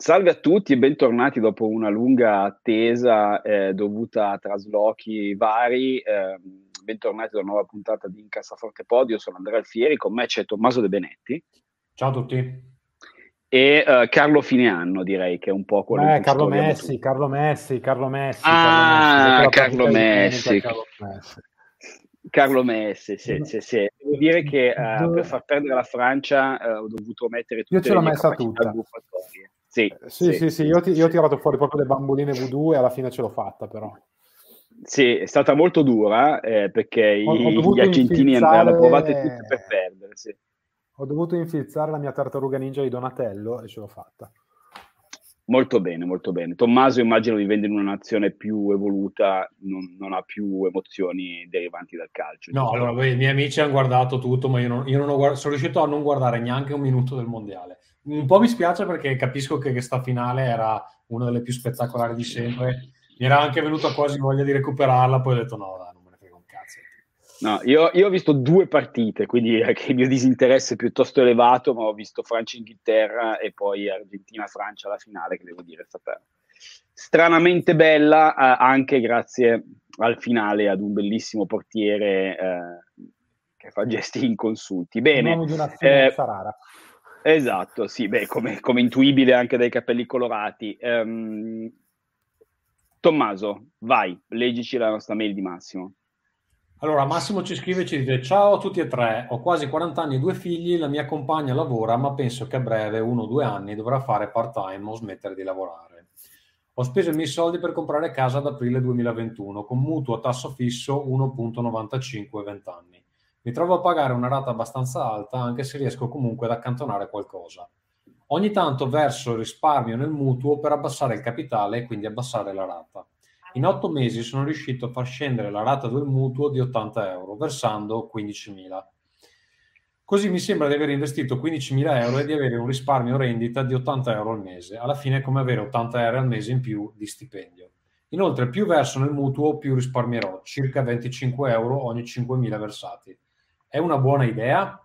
Salve a tutti e bentornati dopo una lunga attesa eh, dovuta a traslochi vari. Eh, bentornati a una nuova puntata di Incassaforte Podio. Sono Andrea Alfieri, con me c'è Tommaso De Benetti. Ciao a tutti. E uh, Carlo Fineanno, direi che è un po' quello eh, Carlo Messi, Carlo Messi, Carlo Messi, ah, Carlo Messi. Carlo Messi. Carlo Messi, sì, sì, sì. Devo dire che uh, per far perdere la Francia uh, ho dovuto mettere tutte Io ce l'ho messa tutta. Sì, sì, sì, sì, Io, ti, io, ho tirato fuori proprio le bamboline voodoo e alla fine ce l'ho fatta però. Sì, è stata molto dura eh, perché ho, i, ho gli argentini infilzare... hanno provate tutte per perdere. Sì. Ho dovuto infilzare la mia tartaruga ninja di Donatello e ce l'ho fatta. Molto bene, molto bene. Tommaso immagino vivendo in una nazione più evoluta, non, non ha più emozioni derivanti dal calcio. No, allora i miei amici hanno guardato tutto, ma io, non, io non ho guardato, sono riuscito a non guardare neanche un minuto del mondiale un po' mi spiace perché capisco che questa finale era una delle più spettacolari di sempre. Mi era anche venuta quasi voglia di recuperarla, poi ho detto no, dai, non me ne frega un cazzo. No, io, io, ho visto due partite, quindi anche il mio disinteresse è piuttosto elevato, ma ho visto Francia-Inghilterra e poi Argentina-Francia alla finale, che devo dire è stata stranamente bella, eh, anche grazie al finale ad un bellissimo portiere eh, che fa gesti inconsulti. Bene. Un uomo di una eh, rara. Esatto, sì, beh, come, come, intuibile anche dai capelli colorati. Um, Tommaso, vai, leggici la nostra mail di Massimo. Allora, Massimo ci scrive e ci dice: Ciao a tutti e tre, ho quasi 40 anni e due figli, la mia compagna lavora, ma penso che a breve, uno o due anni, dovrà fare part-time o smettere di lavorare. Ho speso i miei soldi per comprare casa ad aprile 2021 con mutuo a tasso fisso 1.95 20 anni. Mi trovo a pagare una rata abbastanza alta anche se riesco comunque ad accantonare qualcosa. Ogni tanto verso risparmio nel mutuo per abbassare il capitale e quindi abbassare la rata. In otto mesi sono riuscito a far scendere la rata del mutuo di 80 euro, versando 15.000. Così mi sembra di aver investito 15.000 euro e di avere un risparmio rendita di 80 euro al mese. Alla fine è come avere 80 euro al mese in più di stipendio. Inoltre, più verso nel mutuo, più risparmierò, circa 25 euro ogni 5.000 versati. È una buona idea?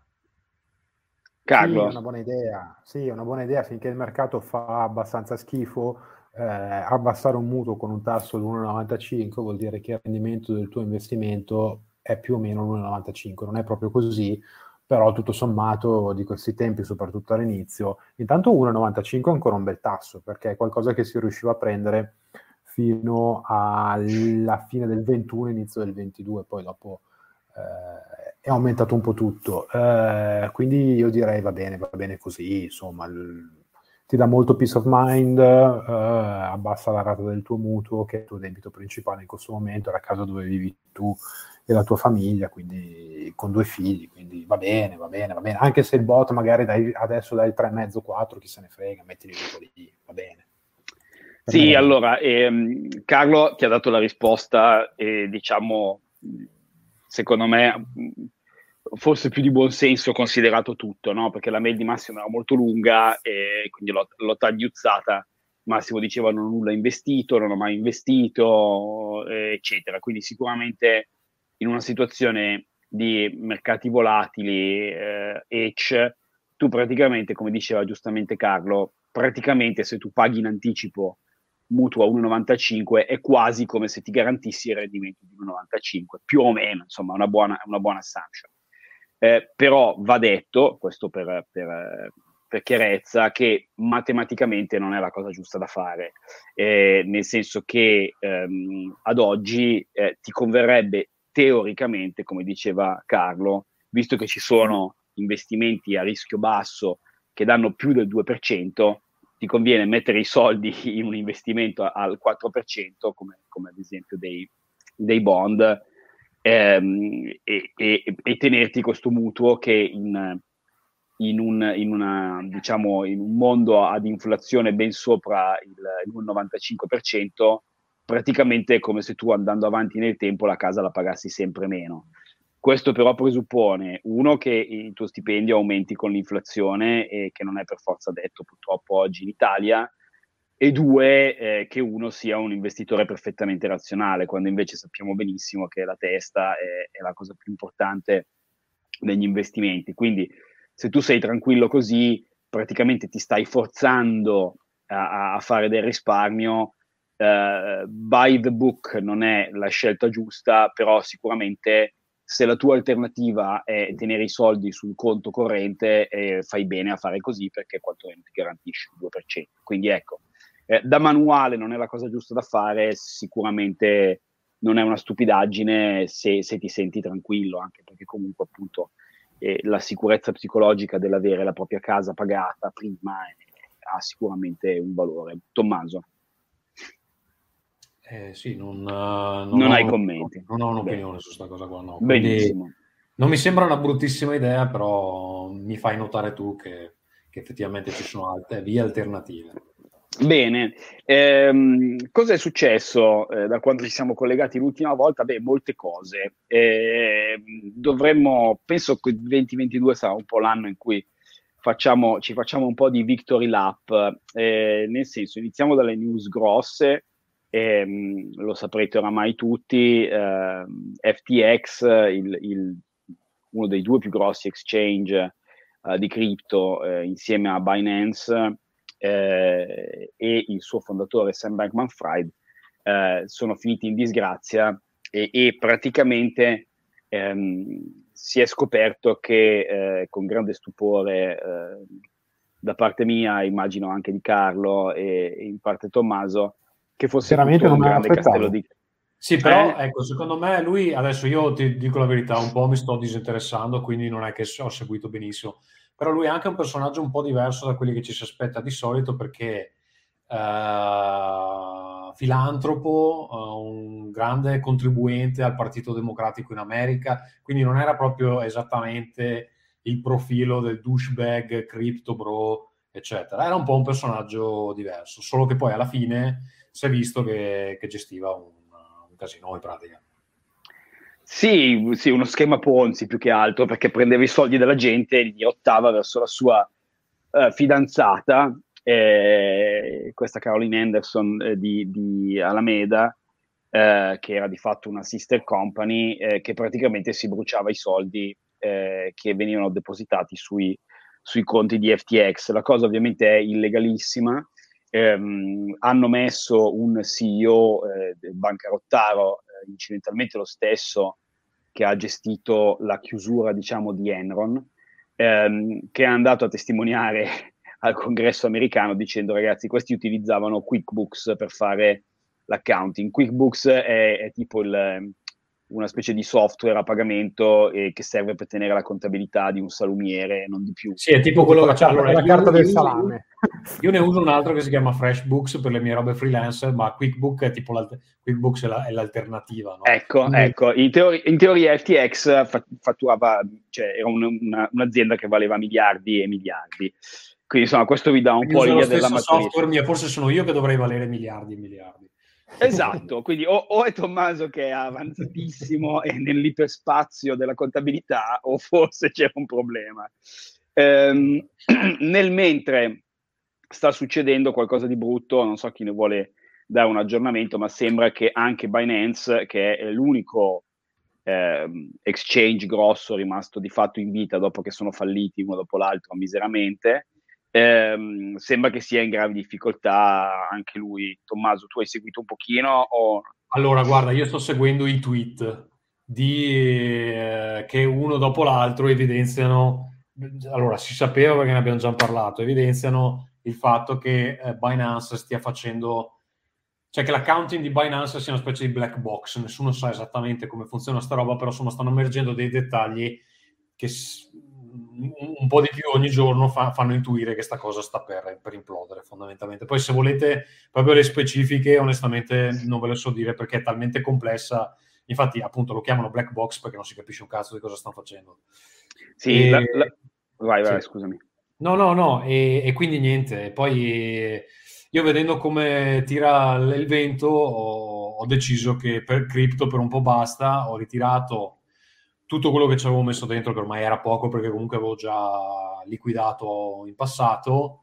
Carlo. Sì, è una buona idea. Sì, è una buona idea finché il mercato fa abbastanza schifo. Eh, abbassare un mutuo con un tasso di 1,95 vuol dire che il rendimento del tuo investimento è più o meno l'1,95. Non è proprio così, però tutto sommato di questi tempi, soprattutto all'inizio, intanto 1,95 è ancora un bel tasso perché è qualcosa che si riusciva a prendere fino alla fine del 21, inizio del 22, poi dopo eh, è aumentato un po' tutto. Eh, quindi io direi va bene, va bene così, insomma, l- ti dà molto peace of mind, eh, abbassa la rata del tuo mutuo, che è il tuo debito principale in questo momento, è la casa dove vivi tu e la tua famiglia, quindi con due figli, quindi va bene, va bene, va bene. Anche se il bot magari dai, adesso dai 3,5, 4, chi se ne frega, mettili lì, va bene. Sì, allora, ehm, Carlo ti ha dato la risposta e diciamo secondo me forse più di buon senso considerato tutto, no? perché la mail di Massimo era molto lunga e quindi l'ho, l'ho tagliuzzata. Massimo diceva non ho nulla investito, non ho mai investito, eccetera. Quindi sicuramente in una situazione di mercati volatili, eh, edge, tu praticamente, come diceva giustamente Carlo, praticamente se tu paghi in anticipo mutuo a 1,95 è quasi come se ti garantissi il rendimento di 1,95, più o meno, insomma, una buona, una buona assumption. Eh, però va detto, questo per, per, per, chiarezza, che matematicamente non è la cosa giusta da fare, eh, nel senso che ehm, ad oggi eh, ti converrebbe teoricamente, come diceva Carlo, visto che ci sono investimenti a rischio basso che danno più del 2%, ti conviene mettere i soldi in un investimento al 4%, come, come ad esempio dei, dei bond, ehm, e, e, e, tenerti questo mutuo che in, in un, in, una, diciamo, in un mondo ad inflazione ben sopra il, il 95%, praticamente è come se tu andando avanti nel tempo la casa la pagassi sempre meno. Questo però presuppone, uno, che il tuo stipendio aumenti con l'inflazione e che non è per forza detto purtroppo oggi in Italia, e due, eh, che uno sia un investitore perfettamente razionale, quando invece sappiamo benissimo che la testa è, è la cosa più importante degli investimenti. Quindi se tu sei tranquillo così, praticamente ti stai forzando a, a fare del risparmio. Uh, buy the book non è la scelta giusta, però sicuramente se la tua alternativa è tenere i soldi sul conto corrente, eh, fai bene a fare così perché quantomeno ti garantisce il 2%. Quindi ecco, eh, da manuale non è la cosa giusta da fare, sicuramente non è una stupidaggine se, se ti senti tranquillo, anche perché comunque appunto eh, la sicurezza psicologica dell'avere la propria casa pagata prima è, ha sicuramente un valore. Tommaso. Eh, sì, non, uh, non, non hai commenti. Non ho un'opinione Beh. su questa cosa qua, no. Benissimo. non mi sembra una bruttissima idea, però mi fai notare tu che, che effettivamente ci sono altre vie alternative. Bene, ehm, cosa è successo eh, da quando ci siamo collegati l'ultima volta? Beh, molte cose. Eh, dovremmo, penso che il 2022 sarà un po' l'anno in cui facciamo, ci facciamo un po' di victory lap, eh, nel senso iniziamo dalle news grosse, ehm, lo saprete oramai tutti, ehm, FTX, il, il, uno dei due più grossi exchange uh, di cripto eh, insieme a Binance, eh, e il suo fondatore Sam Bankman-Fried eh, sono finiti in disgrazia e, e praticamente ehm, si è scoperto che eh, con grande stupore eh, da parte mia, immagino anche di Carlo e, e in parte Tommaso, che fosse veramente un grande castello di sì, però eh? ecco, secondo me lui, adesso io ti dico la verità, un po' mi sto disinteressando, quindi non è che ho seguito benissimo, però lui è anche un personaggio un po' diverso da quelli che ci si aspetta di solito perché uh, filantropo, uh, un grande contribuente al Partito Democratico in America, quindi non era proprio esattamente il profilo del douchebag, crypto bro, eccetera. Era un po' un personaggio diverso, solo che poi alla fine si è visto che, che gestiva un casino in pratica. Sì, sì, uno schema Ponzi più che altro, perché prendeva i soldi della gente e li dirottava verso la sua uh, fidanzata, eh, questa Caroline Anderson eh, di, di, Alameda, eh, che era di fatto una sister company, eh, che praticamente si bruciava i soldi eh, che venivano depositati sui, sui conti di FTX. La cosa ovviamente è illegalissima, ehm, hanno messo un CEO eh, del bancarottaro, eh, incidentalmente lo stesso che ha gestito la chiusura, diciamo, di Enron, ehm, che è andato a testimoniare al congresso americano dicendo ragazzi, questi utilizzavano QuickBooks per fare l'accounting. QuickBooks è, è tipo il una specie di software a pagamento eh, che serve per tenere la contabilità di un salumiere, non di più. Sì, è tipo quello che c'è allora, la carta del salame. Io ne uso un altro che si chiama FreshBooks per le mie robe freelancer, ma QuickBook è tipo QuickBooks è, la, è l'alternativa. No? Ecco, Quindi... ecco. In, teori- in, teoria FTX fatturava, cioè era un, una, un'azienda che valeva miliardi e miliardi. Quindi insomma, questo vi dà un Quindi po' l'idea della matrice. software mia, forse sono io che dovrei valere miliardi e miliardi. Esatto, quindi o, o, è Tommaso che è avanzatissimo e nell'iperspazio della contabilità o forse c'è un problema. Ehm, nel mentre sta succedendo qualcosa di brutto, non so chi ne vuole dare un aggiornamento, ma sembra che anche Binance, che è l'unico eh, exchange grosso rimasto di fatto in vita dopo che sono falliti uno dopo l'altro miseramente, ehm, sembra che sia in grave difficoltà anche lui. Tommaso, tu hai seguito un pochino? O... Allora, guarda, io sto seguendo i tweet di, eh, che uno dopo l'altro evidenziano, allora si sapeva perché ne abbiamo già parlato, evidenziano il fatto che eh, Binance stia facendo, cioè che l'accounting di Binance sia una specie di black box, nessuno sa esattamente come funziona sta roba, però insomma stanno emergendo dei dettagli che un po' di più ogni giorno fa, fanno intuire che questa cosa sta per, per, implodere fondamentalmente. Poi se volete proprio le specifiche, onestamente non ve le so dire perché è talmente complessa. Infatti appunto lo chiamano black box perché non si capisce un cazzo di cosa stanno facendo. Sì, e... la, la, Vai, vai, sì. scusami. No, no, no, e, e, quindi niente. Poi io vedendo come tira il vento ho, ho deciso che per cripto per un po' basta, ho ritirato tutto quello che ci avevo messo dentro, che ormai era poco perché comunque avevo già liquidato in passato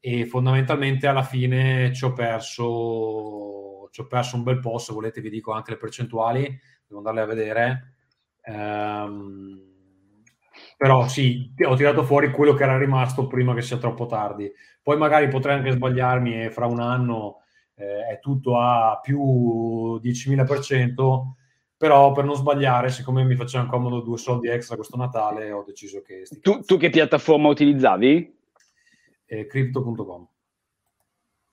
e fondamentalmente alla fine ci ho perso, ci ho perso un bel po', se volete vi dico anche le percentuali, devo andarle a vedere. Um, però sì, ho tirato fuori quello che era rimasto prima che sia troppo tardi. Poi magari potrei anche sbagliarmi e fra un anno eh, è tutto a più 10.000%, però per non sbagliare, siccome mi facevano comodo due soldi extra questo Natale, ho deciso che... Tu, tu, che piattaforma utilizzavi? Eh, Crypto.com.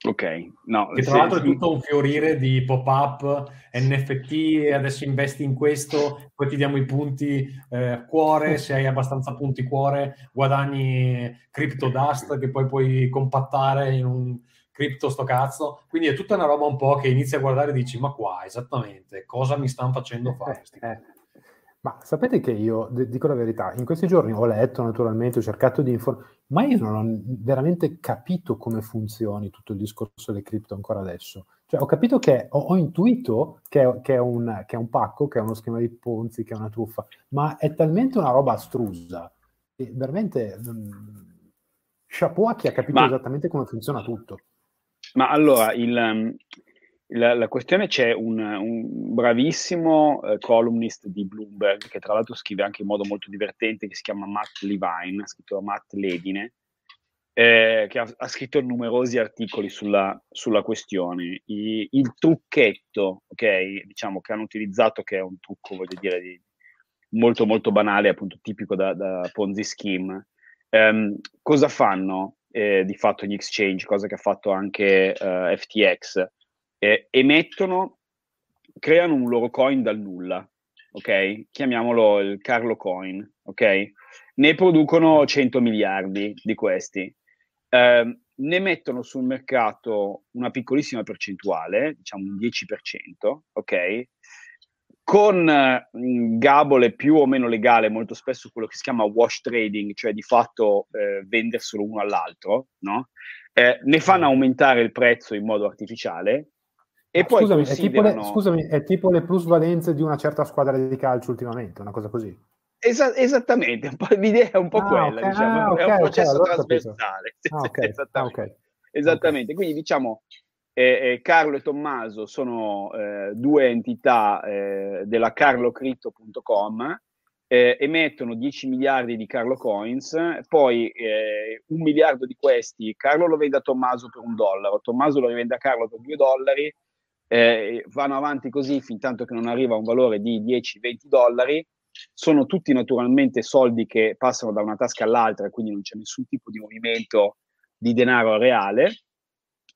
Ok, no, che tra sì, l'altro è tutto un fiorire di pop-up, NFT, adesso investi in questo, poi ti diamo i punti eh, cuore, se hai abbastanza punti cuore guadagni crypto dust che poi puoi compattare in un cripto sto cazzo, quindi è tutta una roba un po' che inizi a guardare e dici ma qua esattamente cosa mi stanno facendo fare? Eh, eh. Ma sapete che io, dico la verità, in questi giorni ho letto naturalmente, ho cercato di informare, ma io non ho veramente capito come funzioni tutto il discorso delle cripto ancora adesso. Cioè ho capito che, ho, ho intuito che è, che, è un, che è, un, pacco, che è uno schema di Ponzi, che è una truffa, ma è talmente una roba astrusa, che veramente mh, chapeau a chi ha capito ma, esattamente come funziona tutto. Ma allora, il, la, la, questione c'è un, un bravissimo eh, columnist di Bloomberg, che tra l'altro scrive anche in modo molto divertente, che si chiama Matt Levine, scritto Matt Ledine, eh, che ha, ha, scritto numerosi articoli sulla, sulla questione. I, il trucchetto, ok, diciamo che hanno utilizzato, che è un trucco, voglio dire, di, molto molto banale, appunto tipico da, da Ponzi scheme, ehm, cosa fanno eh, di fatto gli exchange, cosa che ha fatto anche eh, FTX? eh, emettono, creano un loro coin dal nulla, ok? Chiamiamolo il Carlo Coin, ok? Ne producono 100 miliardi di questi. Eh, ne mettono sul mercato una piccolissima percentuale, diciamo un 10%, ok? Con gabole più o meno legale, molto spesso quello che si chiama wash trading, cioè di fatto eh, venderselo uno all'altro, no? Eh, ne fanno aumentare il prezzo in modo artificiale e poi scusami, considerano... è, tipo le, scusami, è tipo le plusvalenze di una certa squadra di calcio ultimamente, una cosa così. Esa- esattamente, l'idea è un po' ah, quella, okay. diciamo, ah, okay, è un processo okay, trasversale. Ah, esattamente. esattamente. Quindi diciamo, eh, eh, Carlo e Tommaso sono eh, due entità eh, della carlocrypto.com, eh, emettono 10 miliardi di Carlo Coins, poi eh, un miliardo di questi Carlo lo vende a Tommaso per un dollaro, Tommaso lo rivende a Carlo per due dollari, eh, vanno avanti così fin tanto che non arriva a un valore di 10-20 dollari. Sono tutti naturalmente soldi che passano da una tasca all'altra, quindi non c'è nessun tipo di movimento di denaro reale.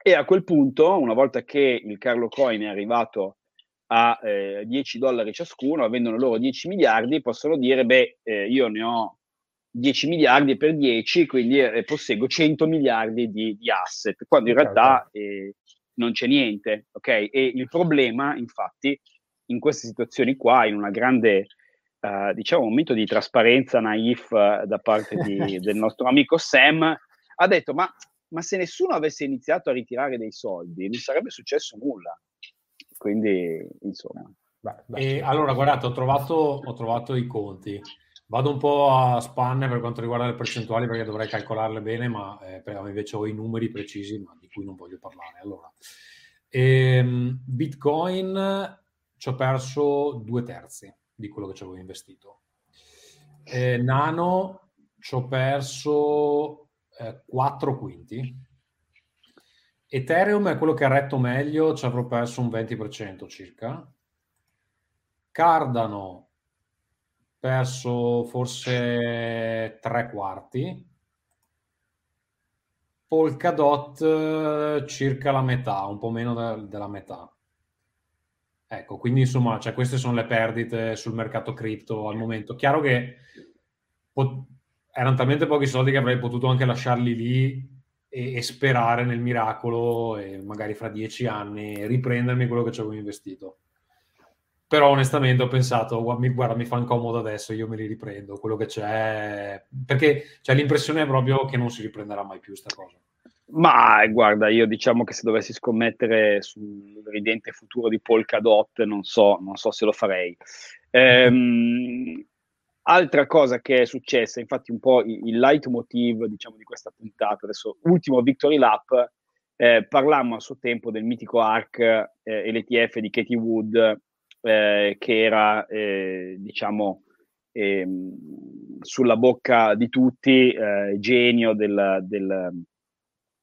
E a quel punto, una volta che il Carlo Coin è arrivato a eh, 10 dollari ciascuno, avendone loro 10 miliardi, possono dire, beh, eh, io ne ho 10 miliardi per 10, quindi eh, posseggo 100 miliardi di, di asset, quando in realtà eh, non c'è niente, ok? E il problema, infatti, in queste situazioni qua, in una grande, uh, diciamo, momento di trasparenza naif uh, da parte di, del nostro amico Sam, ha detto, ma, ma, se nessuno avesse iniziato a ritirare dei soldi, non sarebbe successo nulla. Quindi, insomma... Beh, beh. E, allora, guardate, ho trovato, ho trovato i conti. Vado un po' a spanne per quanto riguarda le percentuali perché dovrei calcolarle bene, ma eh, invece ho i numeri precisi, ma di cui non voglio parlare. Allora, ehm, Bitcoin ci ho perso due terzi di quello che ci avevo investito. Eh, Nano ci ho perso eh, quattro quinti. Ethereum è quello che ha retto meglio, ci avrò perso un 20% circa. Cardano perso forse tre quarti. Polkadot eh, circa la metà, un po' meno de- della metà. Ecco, quindi insomma, cioè, queste sono le perdite sul mercato cripto al momento. Chiaro che pot- erano talmente pochi soldi che avrei potuto anche lasciarli lì e, e sperare nel miracolo e magari fra dieci anni riprendermi quello che ci avevo investito però onestamente ho pensato, guarda, mi fa comodo adesso, io me li riprendo, quello che c'è, perché c'è l'impressione proprio che non si riprenderà mai più sta cosa. Ma guarda, io diciamo che se dovessi scommettere sul ridente futuro di Polkadot, non so, non so se lo farei. Ehm, altra cosa che è successa, infatti un po' il, leitmotiv diciamo, di questa puntata, adesso ultimo Victory Lap, eh, parlammo a suo tempo del mitico ARC eh, e l'ETF di Katie Wood, eh, che era, eh, diciamo, ehm, sulla bocca di tutti, eh, genio del, del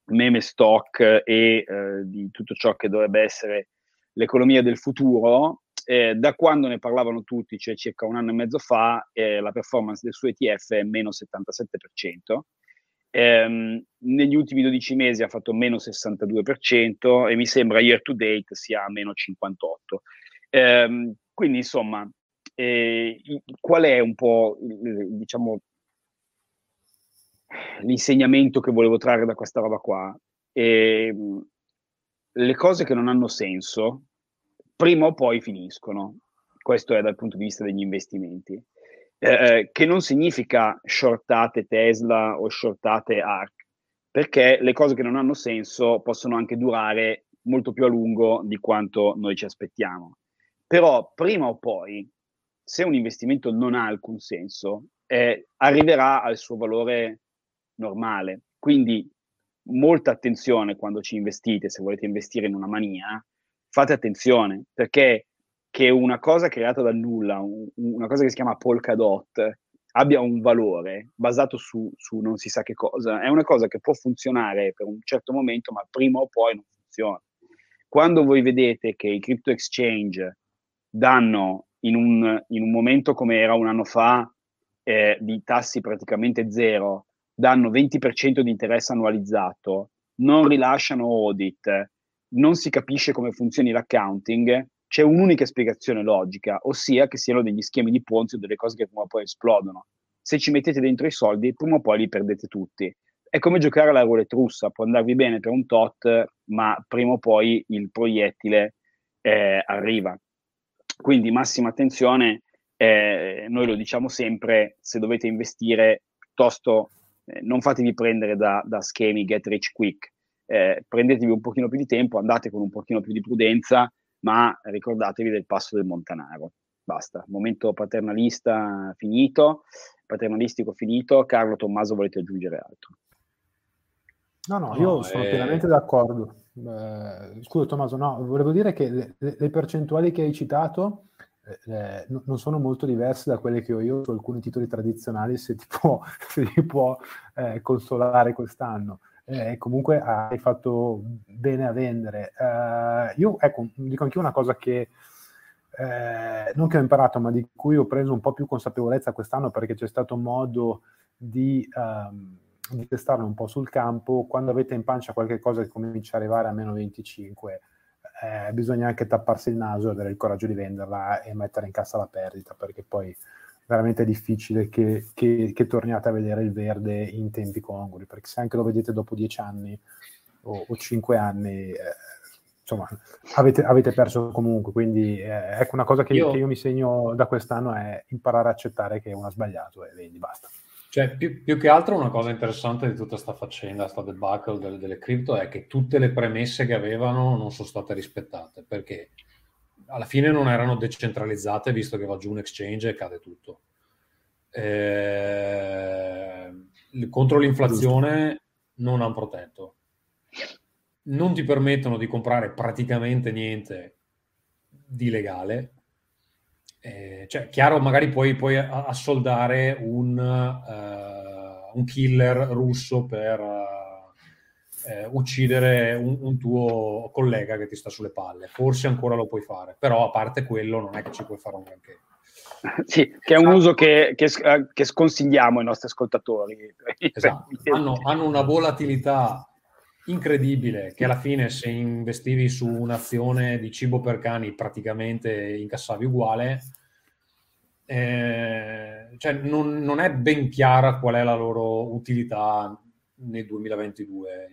meme stock e eh, di tutto ciò che dovrebbe essere l'economia del futuro. Eh, da quando ne parlavano tutti, cioè circa un anno e mezzo fa, eh, la performance del suo ETF è meno 77%. Ehm, negli ultimi 12 mesi ha fatto meno 62% e mi sembra year to date sia meno 58%. Ehm, quindi insomma, eh, qual è un po' diciamo l'insegnamento che volevo trarre da questa roba qua. Ehm, le cose che non hanno senso, prima o poi finiscono. Questo è dal punto di vista degli investimenti. Eh, eh che non significa shortate Tesla o shortate ARC, perché le cose che non hanno senso possono anche durare molto più a lungo di quanto noi ci aspettiamo. Però prima o poi, se un investimento non ha alcun senso, eh, arriverà al suo valore normale. Quindi molta attenzione quando ci investite, se volete investire in una mania, fate attenzione perché che una cosa creata dal nulla, un, una cosa che si chiama Polkadot, abbia un valore basato su, su, non si sa che cosa, è una cosa che può funzionare per un certo momento, ma prima o poi non funziona. Quando voi vedete che i crypto exchange danno in un, in un momento come era un anno fa eh, di tassi praticamente zero, danno 20% di interesse annualizzato, non rilasciano audit, non si capisce come funzioni l'accounting, c'è un'unica spiegazione logica, ossia che siano degli schemi di Ponzi o delle cose che prima o poi esplodono. Se ci mettete dentro i soldi, prima o poi li perdete tutti. È come giocare alla roulette russa, può andarvi bene per un tot, ma prima o poi il proiettile eh, arriva. Quindi massima attenzione, eh, noi lo diciamo sempre, se dovete investire, piuttosto eh, non fatevi prendere da, da, schemi get rich quick, eh, prendetevi un pochino più di tempo, andate con un pochino più di prudenza, ma ricordatevi del passo del Montanaro. Basta, momento paternalista finito, paternalistico finito. Carlo Tommaso, volete aggiungere altro? No, no, io no, sono eh... pienamente d'accordo. Eh, scusa Tommaso, no, volevo dire che le, le percentuali che hai citato eh, non sono molto diverse da quelle che ho io su alcuni titoli tradizionali, se ti può, se ti può eh, consolare quest'anno. Eh, comunque hai fatto bene a vendere. Eh, io, ecco, dico anch'io una cosa che eh, non che ho imparato, ma di cui ho preso un po' più consapevolezza quest'anno perché c'è stato modo di, um, di testarlo un po' sul campo. Quando avete in pancia qualche cosa che comincia ad arrivare a meno 25, eh, bisogna anche tapparsi il naso e avere il coraggio di venderla e mettere in cassa la perdita, perché poi veramente difficile che, che, che torniate a vedere il verde in tempi congrui, perché se anche lo vedete dopo dieci anni o, o cinque anni, eh, insomma, avete, avete, perso comunque. Quindi eh, ecco una cosa che io, che io mi segno da quest'anno è imparare a accettare che uno ha sbagliato e vendi, basta. Cioè, più, più, che altro una cosa interessante di tutta questa faccenda, questa debacle delle, delle cripto, è che tutte le premesse che avevano non sono state rispettate, perché alla fine non erano decentralizzate, visto che va giù un exchange e cade tutto. Eh, contro l'inflazione non hanno protetto. Non ti permettono di comprare praticamente niente di legale, eh, cioè, chiaro, magari puoi, puoi assoldare un, uh, un, killer russo per uh, uccidere un, un, tuo collega che ti sta sulle palle. Forse ancora lo puoi fare, però a parte quello non è che ci puoi fare un granché. Sì, che è un uso che, che, che sconsigliamo ai nostri ascoltatori. Esatto. hanno, hanno una volatilità incredibile che alla fine se investivi su un'azione di cibo per cani praticamente incassavi uguale eh, cioè non, non, è ben chiara qual è la loro utilità nel 2022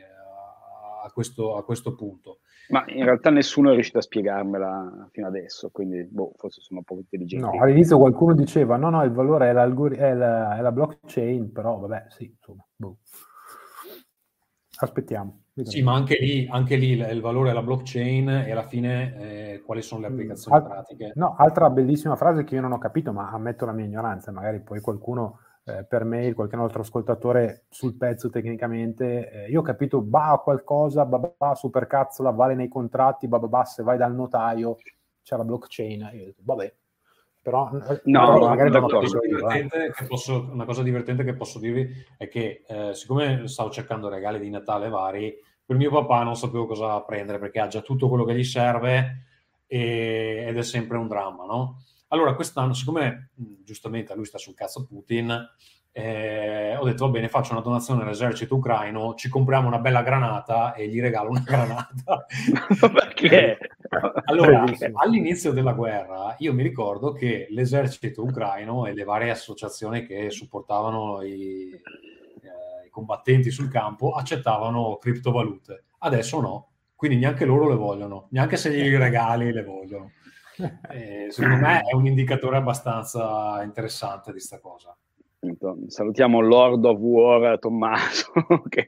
a, questo, a questo punto. Ma in realtà nessuno è riuscito a spiegarmela fino adesso, quindi boh, forse sono un po' intelligenti. No, all'inizio qualcuno diceva no, no, il valore è, è, la, è la blockchain, però vabbè, sì, insomma, boh. Aspettiamo. Sì, ma anche lì, anche lì il valore della blockchain e alla fine eh, quali sono le mm, applicazioni Al- pratiche. No, altra bellissima frase che io non ho capito, ma ammetto la mia ignoranza, magari poi qualcuno eh, per mail, qualche altro ascoltatore sul pezzo tecnicamente, eh, io ho capito, bah, qualcosa, bah, bah, supercazzola, vale nei contratti, bah, bah, bah, se vai dal notaio c'è la blockchain. Io ho detto, vabbè, però, eh, no, però magari non posso dire. Eh. Posso, una cosa divertente che posso dirvi è che eh, siccome stavo cercando regali di Natale vari, per mio papà non sapevo cosa prendere perché ha già tutto quello che gli serve e, ed è sempre un dramma, no? Allora, quest'anno, siccome giustamente a lui sta sul cazzo Putin, eh, ho detto va bene, faccio una donazione all'esercito ucraino, ci compriamo una bella granata e gli regalo una granata. Perché? allora, all'inizio della guerra, io mi ricordo che l'esercito ucraino e le varie associazioni che supportavano i, eh, i combattenti sul campo accettavano criptovalute. Adesso no, quindi neanche loro le vogliono, neanche se gli regali le vogliono. Eh, secondo me è un indicatore abbastanza interessante di questa cosa. Salutiamo Lord of War Tommaso che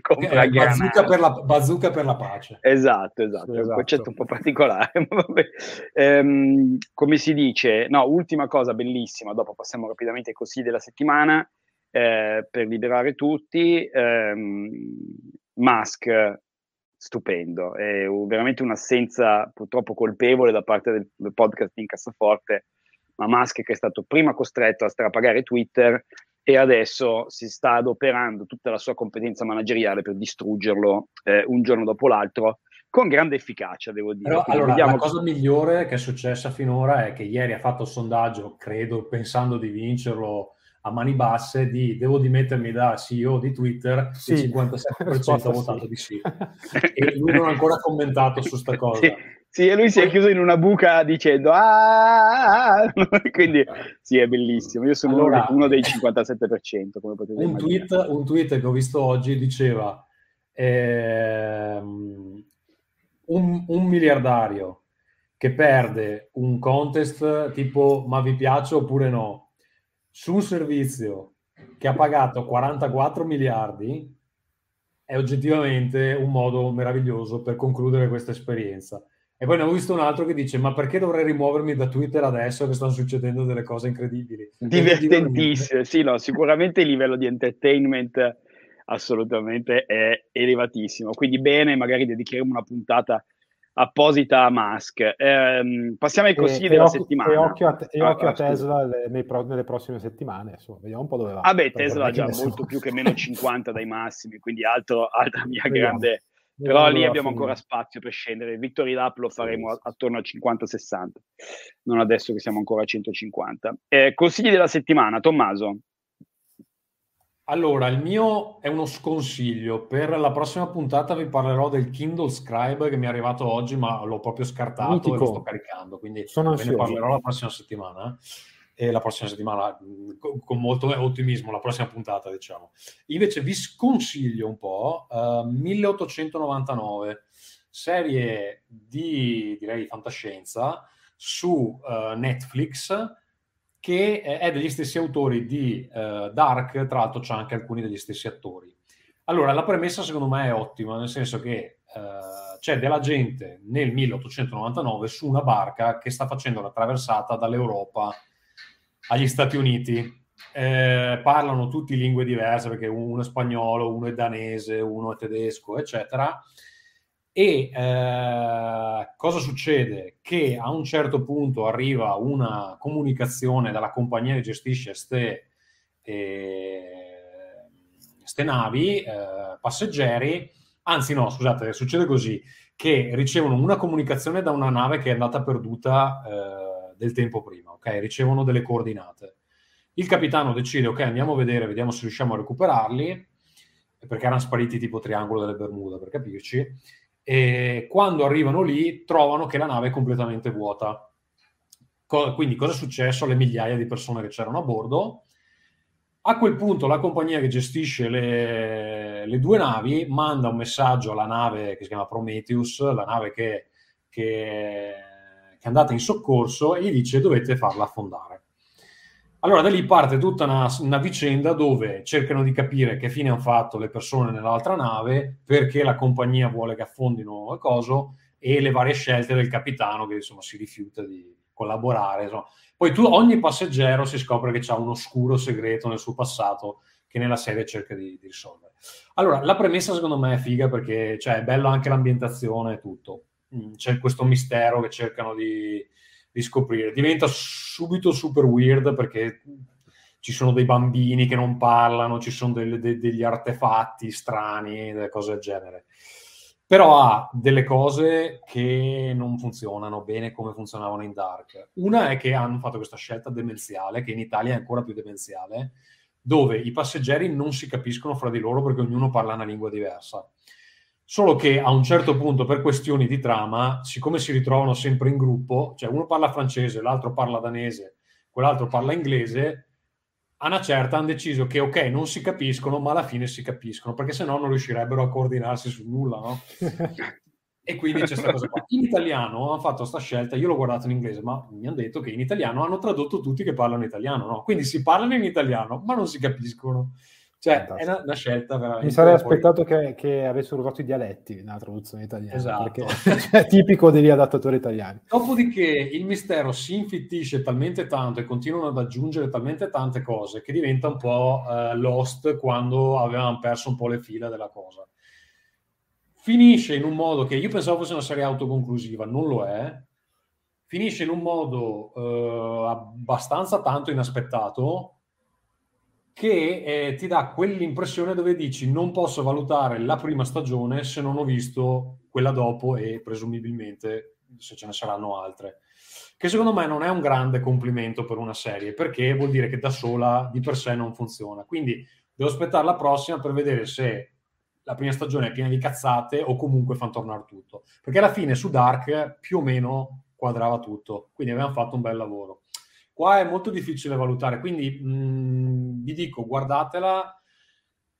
compra eh, bazooka, per la, bazooka per la pace. Esatto, esatto, è un esatto. concetto un po' particolare. ehm, come si dice, no, ultima cosa bellissima, dopo passiamo rapidamente ai consigli della settimana, eh, per liberare tutti, ehm, Musk stupendo, è veramente un'assenza purtroppo colpevole da parte del, del podcast in cassaforte, ma Musk che è stato prima costretto a strapagare Twitter e adesso si sta adoperando tutta la sua competenza manageriale per distruggerlo eh, un giorno dopo l'altro con grande efficacia, devo dire. Però, allora, vediamo... La cosa migliore che è successa finora è che ieri ha fatto il sondaggio, credo, pensando di vincerlo a mani basse di devo dimettermi da CEO di Twitter, sì. il 57% ha votato sì. di sì. e lui non ha ancora commentato su sta cosa. Sì. sì. e lui si è chiuso in una buca dicendo ah, quindi sì, è bellissimo. Io sono allora, uno dei 57%, come potete un tweet, un tweet che ho visto oggi diceva ehm, un, un miliardario che perde un contest tipo ma vi piace oppure no su un servizio che ha pagato 44 miliardi è oggettivamente un modo meraviglioso per concludere questa esperienza. E poi ne ho visto un altro che dice: Ma perché dovrei rimuovermi da Twitter adesso che stanno succedendo delle cose incredibili? Divertentissime, sì, no, sicuramente il livello di entertainment assolutamente è elevatissimo. Quindi, bene, magari dedicheremo una puntata apposita a Musk. Eh, passiamo ai consigli e, della e settimana. E occhio a, e occhio ah, a Tesla le, pro, nelle prossime settimane, insomma, vediamo un po' dove va. Ah beh, Tesla ha già molto più che meno 50 dai massimi, quindi altro, altra mia vediamo. grande... Però lì abbiamo ancora spazio per scendere. Victory Lap lo faremo attorno a 50-60, non adesso che siamo ancora a 150. Eh, consigli della settimana, Tommaso. Allora, il mio è uno sconsiglio. Per la prossima puntata vi parlerò del Kindle Scribe che mi è arrivato oggi, ma l'ho proprio scartato Mitico. e lo sto caricando. Quindi Sono ve ne parlerò la prossima settimana. E la prossima settimana con molto ottimismo, la prossima puntata, diciamo. Invece vi sconsiglio un po' uh, 1899, serie di direi fantascienza su uh, Netflix che è degli stessi autori di uh, Dark, tra l'altro c'è anche alcuni degli stessi attori. Allora, la premessa secondo me è ottima, nel senso che uh, c'è della gente nel 1899 su una barca che sta facendo la traversata dall'Europa agli Stati Uniti. Eh, parlano tutti lingue diverse perché uno è spagnolo, uno è danese, uno è tedesco, eccetera e eh, cosa succede? Che a un certo punto arriva una comunicazione dalla compagnia che gestisce queste eh, navi eh, passeggeri, anzi no, scusate, succede così, che ricevono una comunicazione da una nave che è andata perduta eh, del tempo prima, ok? Ricevono delle coordinate. Il capitano decide, ok, andiamo a vedere, vediamo se riusciamo a recuperarli, perché erano spariti tipo triangolo delle Bermuda, per capirci, e quando arrivano lì trovano che la nave è completamente vuota. Co- quindi cosa è successo alle migliaia di persone che c'erano a bordo? A quel punto la compagnia che gestisce le, le, due navi manda un messaggio alla nave che si chiama Prometheus, la nave che, che, che è andata in soccorso, e gli dice dovete farla affondare. Allora da lì parte tutta una, una, vicenda dove cercano di capire che fine hanno fatto le persone nell'altra nave, perché la compagnia vuole che affondino il coso e le varie scelte del capitano che insomma si rifiuta di collaborare. Insomma. Poi tu, ogni passeggero si scopre che ha un oscuro segreto nel suo passato che nella serie cerca di, di risolvere. Allora, la premessa secondo me è figa perché cioè, è bello anche l'ambientazione e tutto. Mm, c'è questo mistero che cercano di, di scoprire. Diventa subito super weird perché ci sono dei bambini che non parlano, ci sono delle, de, degli artefatti strani, delle cose del genere però ha delle cose che non funzionano bene come funzionavano in Dark. Una è che hanno fatto questa scelta demenziale, che in Italia è ancora più demenziale, dove i passeggeri non si capiscono fra di loro perché ognuno parla una lingua diversa. Solo che a un certo punto, per questioni di trama, siccome si ritrovano sempre in gruppo, cioè uno parla francese, l'altro parla danese, quell'altro parla inglese, a una certa hanno deciso che ok, non si capiscono, ma alla fine si capiscono, perché se no non riuscirebbero a coordinarsi su nulla, no? e quindi c'è questa cosa qua. In italiano hanno fatto questa scelta, io l'ho guardato in inglese, ma mi hanno detto che in italiano hanno tradotto tutti che parlano italiano, no? Quindi si parlano in italiano, ma non si capiscono. Cioè, Fantastico. è una, una, scelta veramente... Mi sarei aspettato che, che, avessero usato i dialetti nella traduzione italiana, esatto. perché è tipico degli adattatori italiani. Dopodiché il mistero si infittisce talmente tanto e continuano ad aggiungere talmente tante cose che diventa un po' uh, lost quando avevamo perso un po' le fila della cosa. Finisce in un modo che io pensavo fosse una serie autoconclusiva, non lo è. Finisce in un modo uh, abbastanza tanto inaspettato, che eh, ti dà quell'impressione dove dici non posso valutare la prima stagione se non ho visto quella dopo e presumibilmente se ce ne saranno altre. Che secondo me non è un grande complimento per una serie, perché vuol dire che da sola di per sé non funziona. Quindi devo aspettare la prossima per vedere se la prima stagione è piena di cazzate o comunque fanno tornare tutto. Perché alla fine su Dark più o meno quadrava tutto, quindi avevamo fatto un bel lavoro. Qua è molto difficile valutare, quindi mh, mm, vi dico guardatela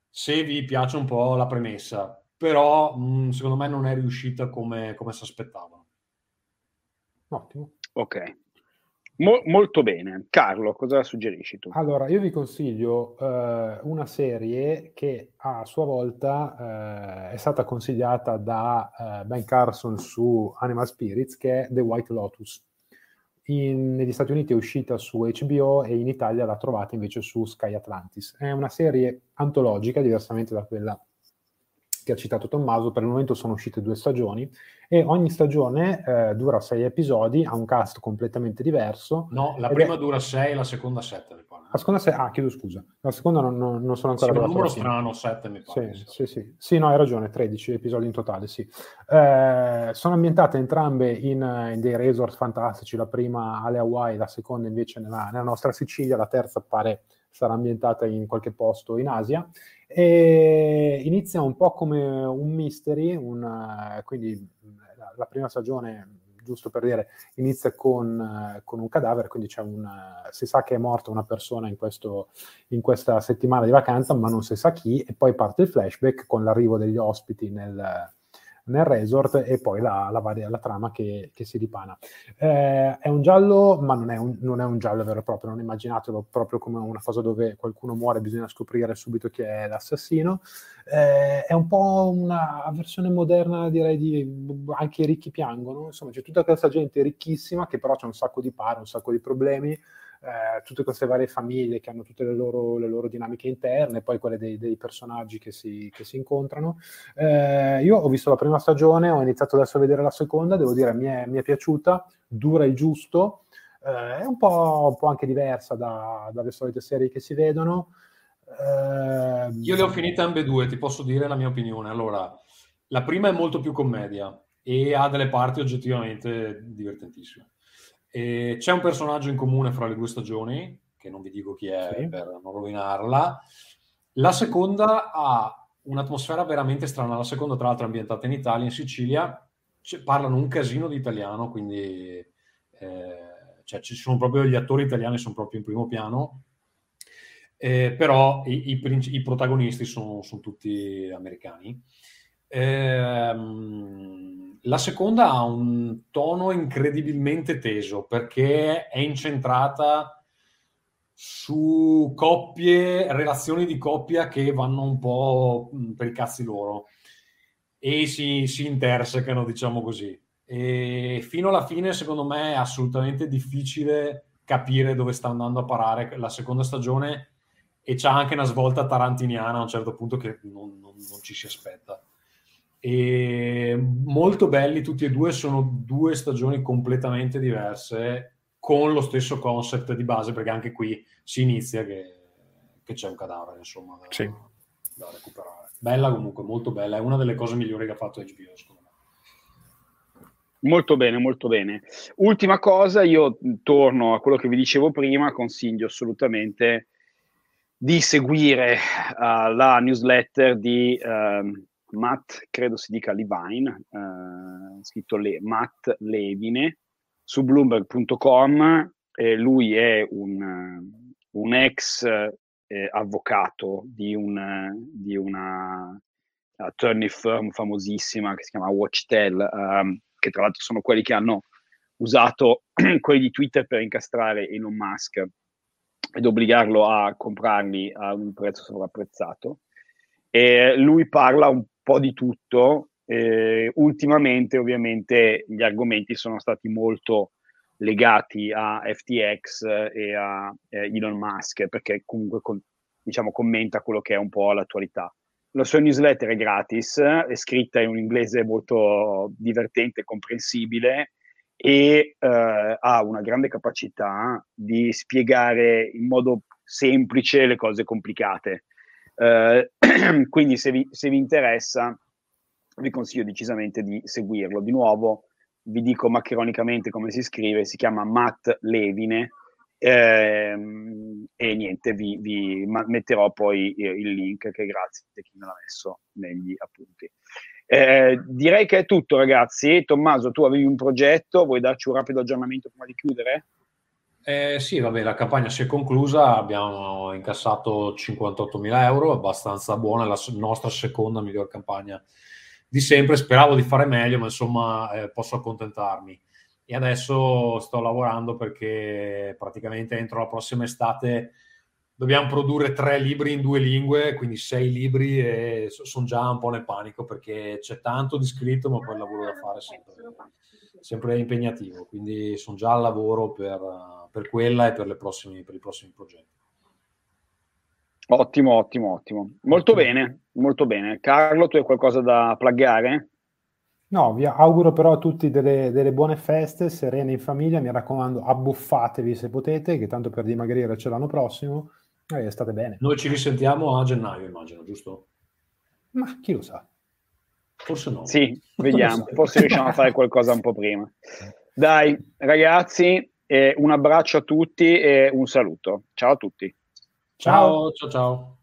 se vi piace un po' la premessa, però mh, mm, secondo me non è riuscita come, come si aspettavano. Ottimo. Ok. Mo- molto bene. Carlo, cosa suggerisci tu? Allora, io vi consiglio eh, una serie che a sua volta eh, è stata consigliata da eh, Ben Carson su Animal Spirits, che è The White Lotus in, negli Stati Uniti è uscita su HBO e in Italia la trovate invece su Sky Atlantis. È una serie antologica, diversamente da quella che ha citato Tommaso, per il momento sono uscite due stagioni e ogni stagione eh, dura sei episodi, ha un cast completamente diverso. No, la prima è... dura sei, la seconda sette, mi pare. La seconda sei, ah, chiedo scusa, la seconda non, non, non sono ancora... Sì, un numero strano, sette mi pare. Sì, sì, sì, sì. no, hai ragione, 13 episodi in totale, sì. Eh, sono ambientate entrambe in, in, dei resort fantastici, la prima alle Hawaii, la seconda invece nella, nella nostra Sicilia, la terza pare sarà ambientata in qualche posto in Asia e inizia un po' come un mystery, un, quindi la, prima stagione, giusto per dire, inizia con, con un cadavere, quindi un, si sa che è morta una persona in, questo, in, questa settimana di vacanza, ma non si sa chi, e poi parte il flashback con l'arrivo degli ospiti nel, nel resort e poi la, la, varia, la trama che, che, si ripana. Eh, è un giallo, ma non è un, non è un, giallo vero e proprio, non immaginatelo proprio come una cosa dove qualcuno muore e bisogna scoprire subito chi è l'assassino. Eh, è un po' una versione moderna, direi, di anche i ricchi piangono, insomma c'è tutta questa gente ricchissima che però c'è un sacco di pari, un sacco di problemi eh, tutte queste varie famiglie che hanno tutte le loro, le loro dinamiche interne, poi quelle dei, dei personaggi che si, che si incontrano. Eh, io ho visto la prima stagione, ho iniziato adesso a vedere la seconda, devo dire mi è, mi è piaciuta, dura il giusto, eh, è un po', un po', anche diversa da, dalle solite serie che si vedono. Eh, io le ho finite ambedue, ti posso dire la mia opinione. Allora, la prima è molto più commedia e ha delle parti oggettivamente divertentissime. E c'è un personaggio in comune fra le due stagioni, che non vi dico chi è sì. per non rovinarla. La seconda ha un'atmosfera veramente strana. La seconda, tra l'altro, è ambientata in Italia, in Sicilia. C- parlano un casino di italiano, quindi eh, cioè, ci sono proprio gli attori italiani, sono proprio in primo piano. eh, però i, i, i protagonisti sono, sono, tutti americani. Ehm, la seconda ha un tono incredibilmente teso perché è incentrata su coppie, relazioni di coppia che vanno un po' per i cazzi loro e si, si intersecano, diciamo così. E fino alla fine, secondo me, è assolutamente difficile capire dove sta andando a parare la seconda stagione e c'è anche una svolta tarantiniana a un certo punto che non, non, non ci si aspetta. E molto belli tutti e due, sono due stagioni completamente diverse con lo stesso concept di base, perché anche qui si inizia che, che c'è un cadavere, insomma, da, sì. da recuperare. Bella comunque, molto bella, è una delle cose migliori che ha fatto HBO, secondo me. Molto bene, molto bene. Ultima cosa, io torno a quello che vi dicevo prima, consiglio assolutamente di seguire uh, la newsletter di uh, Matt, credo si dica Levine, uh, scritto le, Matt Levine, su bloomberg.com. Eh, lui è un, un ex eh, avvocato di, un, di una attorney firm famosissima che si chiama Watchtel, um, che tra l'altro sono quelli che hanno usato quelli di Twitter per incastrare Elon Musk ed obbligarlo a comprarli a un prezzo sovrapprezzato. E lui parla un po' di tutto. Eh, ultimamente, ovviamente, gli argomenti sono stati molto legati a FTX e a eh, Elon Musk, perché comunque con, diciamo, commenta quello che è un po' l'attualità. La sua newsletter è gratis, è scritta in un inglese molto divertente e comprensibile e eh, ha una grande capacità di spiegare in modo semplice le cose complicate. Eh, quindi se vi, se vi interessa vi consiglio decisamente di seguirlo. Di nuovo, vi dico maccheronicamente come si scrive, si chiama Matt Levine ehm, e niente, vi, vi metterò poi il link che grazie a chi me l'ha messo negli appunti. Eh, direi che è tutto ragazzi. Tommaso, tu avevi un progetto, vuoi darci un rapido aggiornamento prima di chiudere? Eh, sì, vabbè, la campagna si è conclusa, abbiamo incassato 58.000 euro, abbastanza buona, la nostra seconda miglior campagna di sempre, speravo di fare meglio, ma insomma eh, posso accontentarmi. E adesso sto lavorando perché praticamente entro la prossima estate dobbiamo produrre tre libri in due lingue, quindi sei libri e sono già un po' nel panico perché c'è tanto di scritto, ma poi il lavoro da fare è sempre, sempre impegnativo. Quindi sono già al lavoro per, per quella e per, prossimi, per i prossimi progetti. Ottimo, ottimo, ottimo. Molto ottimo. bene, molto bene. Carlo, tu hai qualcosa da plaggare? No, vi auguro però a tutti delle, delle, buone feste, serene in famiglia, mi raccomando, abbuffatevi se potete, che tanto per dimagrire c'è l'anno prossimo, e state bene. Noi ci risentiamo a gennaio, immagino, giusto? Ma chi lo sa? Forse no. Sì, vediamo, forse riusciamo a fare qualcosa un po' prima. Dai, ragazzi, un abbraccio a tutti e un saluto. Ciao a tutti. Ciao, ciao, ciao.